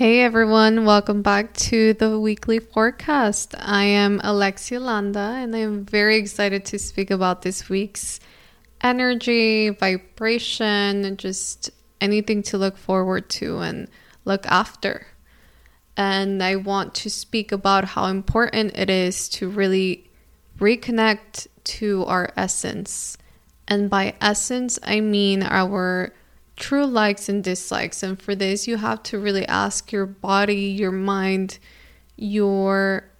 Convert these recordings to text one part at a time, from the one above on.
Hey everyone, welcome back to the weekly forecast. I am Alexia Landa and I am very excited to speak about this week's energy, vibration, just anything to look forward to and look after. And I want to speak about how important it is to really reconnect to our essence. And by essence, I mean our true likes and dislikes. And for this, you have to really ask your body, your mind, your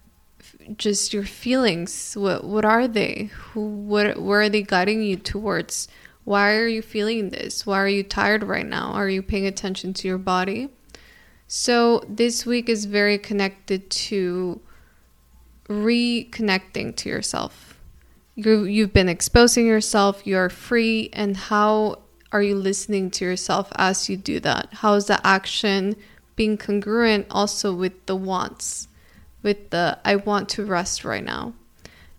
just your feelings. What what are they? Who what where are they guiding you towards? Why are you feeling this? Why are you tired right now? Are you paying attention to your body? So this week is very connected to reconnecting to yourself. You you've been exposing yourself, you're free and how are you listening to yourself as you do that? How is the action being congruent also with the wants, with the I want to rest right now?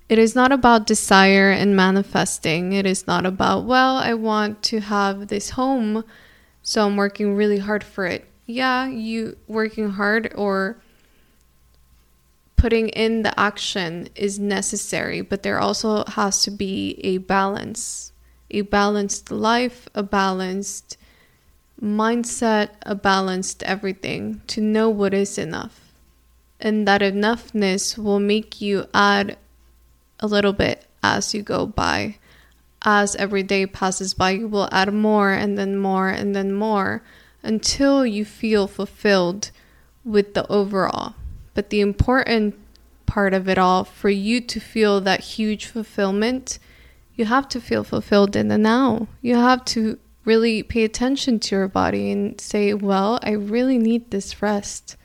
It is not about desire and manifesting. It is not about, well, I want to have this home, so I'm working really hard for it. Yeah, you working hard or putting in the action is necessary, but there also has to be a balance a balanced life, a balanced mindset, a balanced everything to know what is enough. And that enoughness will make you add a little bit as you go by. As every day passes by, you will add more and then more and then more until you feel fulfilled with the overall. But the important part of it all, for you to feel that huge fulfillment, you have to feel fulfilled in the now. You have to really pay attention to your body and say, well, I really need this rest.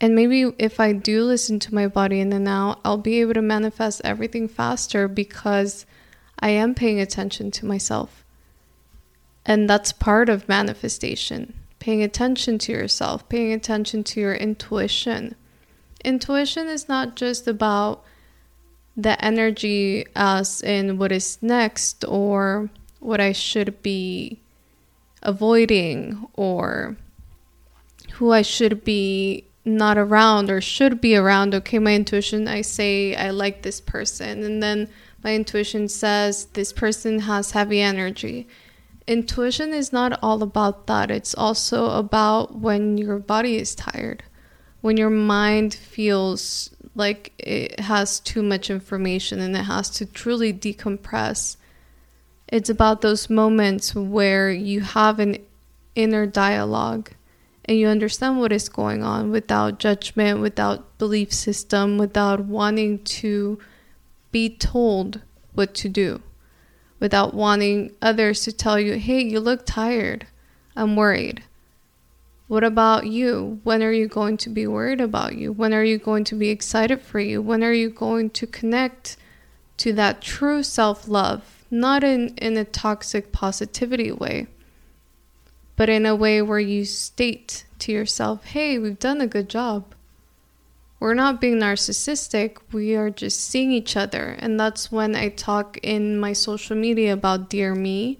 And maybe if I do listen to my body in the now, I'll be able to manifest everything faster because I am paying attention to myself. And that's part of manifestation paying attention to yourself, paying attention to your intuition. Intuition is not just about the energy as in what is next or what I should be avoiding or who I should be not around or should be around. Okay, my intuition, I say I like this person, and then my intuition says this person has heavy energy. Intuition is not all about that, it's also about when your body is tired, when your mind feels like it has too much information and it has to truly decompress. It's about those moments where you have an inner dialogue and you understand what is going on without judgment, without belief system, without wanting to be told what to do, without wanting others to tell you, hey, you look tired. I'm worried. What about you? When are you going to be worried about you? When are you going to be excited for you? When are you going to connect to that true self love? Not in, in a toxic positivity way, but in a way where you state to yourself, hey, we've done a good job. We're not being narcissistic, we are just seeing each other. And that's when I talk in my social media about dear me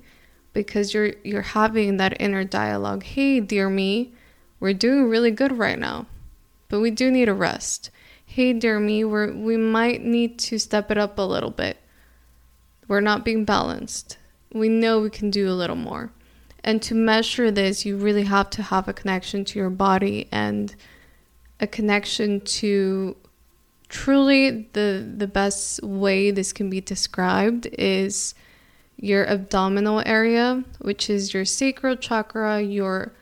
because you're you're having that inner dialogue. Hey, dear me, we're doing really good right now, but we do need a rest. Hey, dear me, we're, we might need to step it up a little bit. We're not being balanced. We know we can do a little more. And to measure this, you really have to have a connection to your body and a connection to truly the the best way this can be described is your abdominal area, which is your sacral chakra, your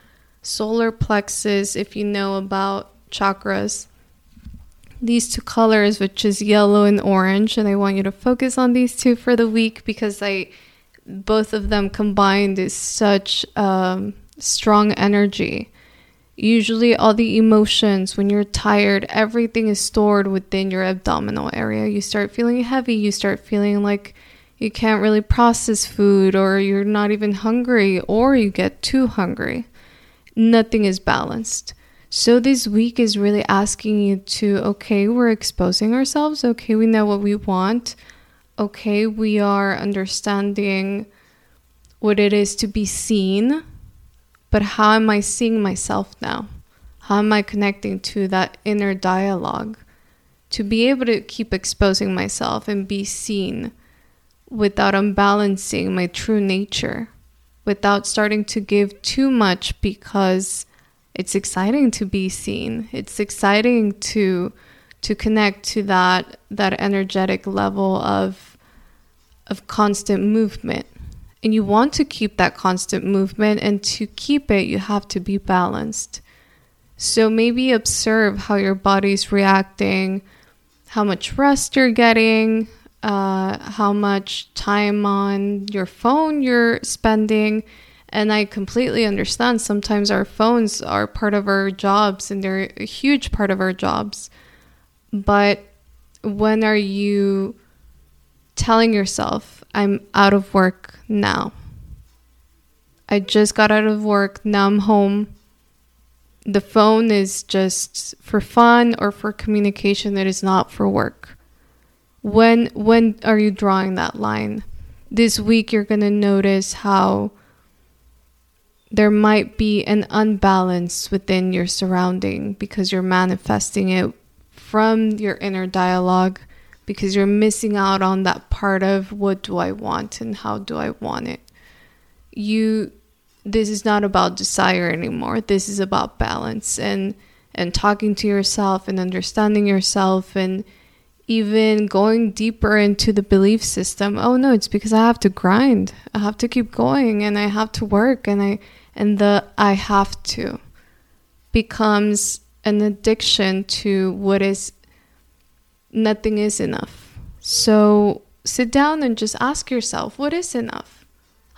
solar plexus, if you know about chakras. These two colors, which is yellow and orange, and I want you to focus on these two for the week because I both of them combined is such um, strong energy. Usually, all the emotions, when you're tired, everything is stored within your abdominal area. You start feeling heavy, you start feeling like you can't really process food, or you're not even hungry, or you get too hungry nothing is balanced. So this week is really asking you to okay, we're exposing ourselves. Okay, we know what we want. Okay, we are understanding what it is to be seen. But how am I seeing myself now? How am I connecting to that inner dialogue? To be able to keep exposing myself and be seen without unbalancing my true nature, without starting to give too much because it's exciting to be seen. It's exciting to to connect to that that energetic level of of constant movement. And you want to keep that constant movement and to keep it you have to be balanced. So maybe observe how your body's reacting, how much rest you're getting, uh, how much time on your phone you're spending. And I completely understand sometimes our phones are part of our jobs and they're a huge part of our jobs. But when are you telling yourself, I'm out of work now? I just got out of work, now I'm home the phone is just for fun or for communication it is not for work when when are you drawing that line this week you're going to notice how there might be an unbalance within your surrounding because you're manifesting it from your inner dialogue because you're missing out on that part of what do I want and how do I want it. You this is not about desire anymore. This is about balance and and talking to yourself and understanding yourself and even going deeper into the belief system. Oh no, it's because I have to grind. I have to keep going and I have to work and I and the I have to becomes an addiction to what is nothing is enough. So sit down and just ask yourself, what is enough?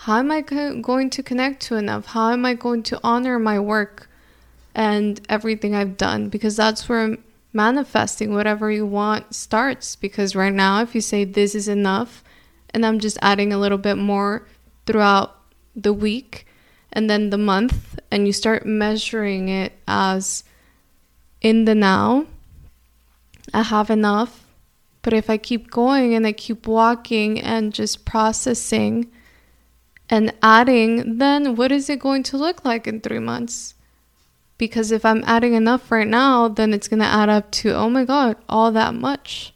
how am I going to connect to enough? How am I going to honor my work and everything I've done? Because that's where manifesting whatever you want starts. Because right now, if you say this is enough, and I'm just adding a little bit more throughout the week and then the month, and you start measuring it as in the now, I have enough. But if I keep going and I keep walking and just processing, and adding, then what is it going to look like in three months? Because if I'm adding enough right now, then it's going to add up to, oh my God, all that much.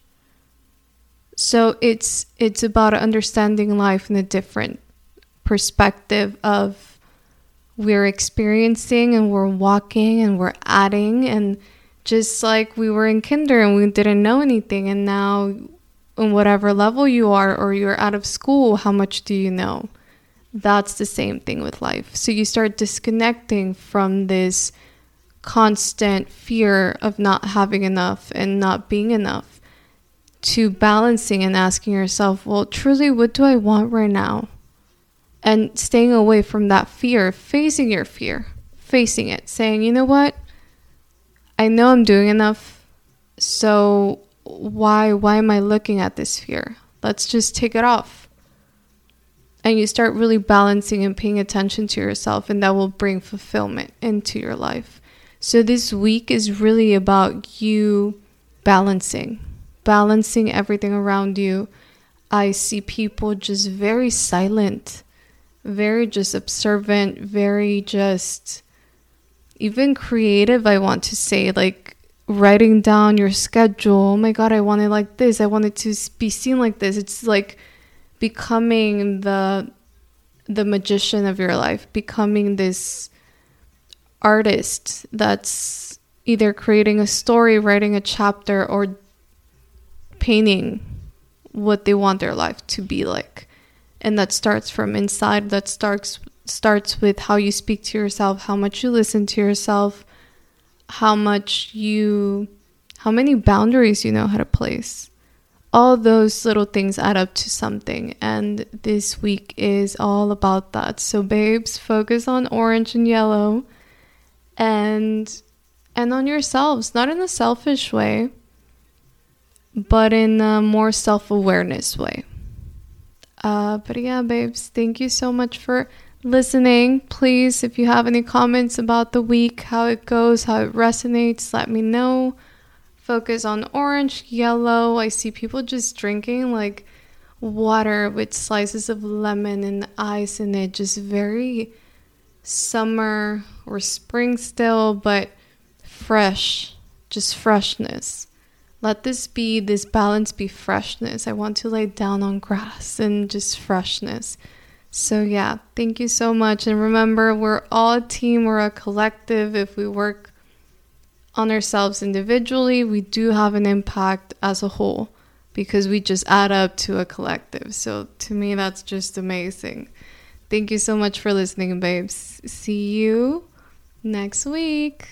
So it's it's about understanding life in a different perspective of we're experiencing and we're walking and we're adding and just like we were in kinder and we didn't know anything and now in whatever level you are or you're out of school how much do you know that's the same thing with life. So you start disconnecting from this constant fear of not having enough and not being enough to balancing and asking yourself, well, truly, what do I want right now? And staying away from that fear, facing your fear, facing it, saying, you know what? I know I'm doing enough. So why why am I looking at this fear? Let's just take it off and you start really balancing and paying attention to yourself, and that will bring fulfillment into your life. So, this week is really about you balancing, balancing everything around you. I see people just very silent, very just observant, very just even creative. I want to say, like writing down your schedule. Oh my God, I want it like this. I want it to be seen like this. It's like, becoming the the magician of your life, becoming this artist that's either creating a story, writing a chapter, or painting what they want their life to be like. And that starts from inside, that starts starts with how you speak to yourself, how much you listen to yourself, how much you how many boundaries you know how to place. All those little things add up to something and this week is all about that. So babes focus on orange and yellow and and on yourselves not in a selfish way but in a more self-awareness way. Uh, but yeah babes thank you so much for listening. Please if you have any comments about the week how it goes how it resonates let me know. Focus on orange, yellow. I see people just drinking like water with slices of lemon and ice in it, just very summer or spring still, but fresh, just freshness. Let this be, this balance be freshness. I want to lay down on grass and just freshness. So, yeah, thank you so much. And remember, we're all a team, we're a collective. If we work on ourselves individually, we do have an impact as a whole because we just add up to a collective. So, to me, that's just amazing. Thank you so much for listening, babes. See you next week.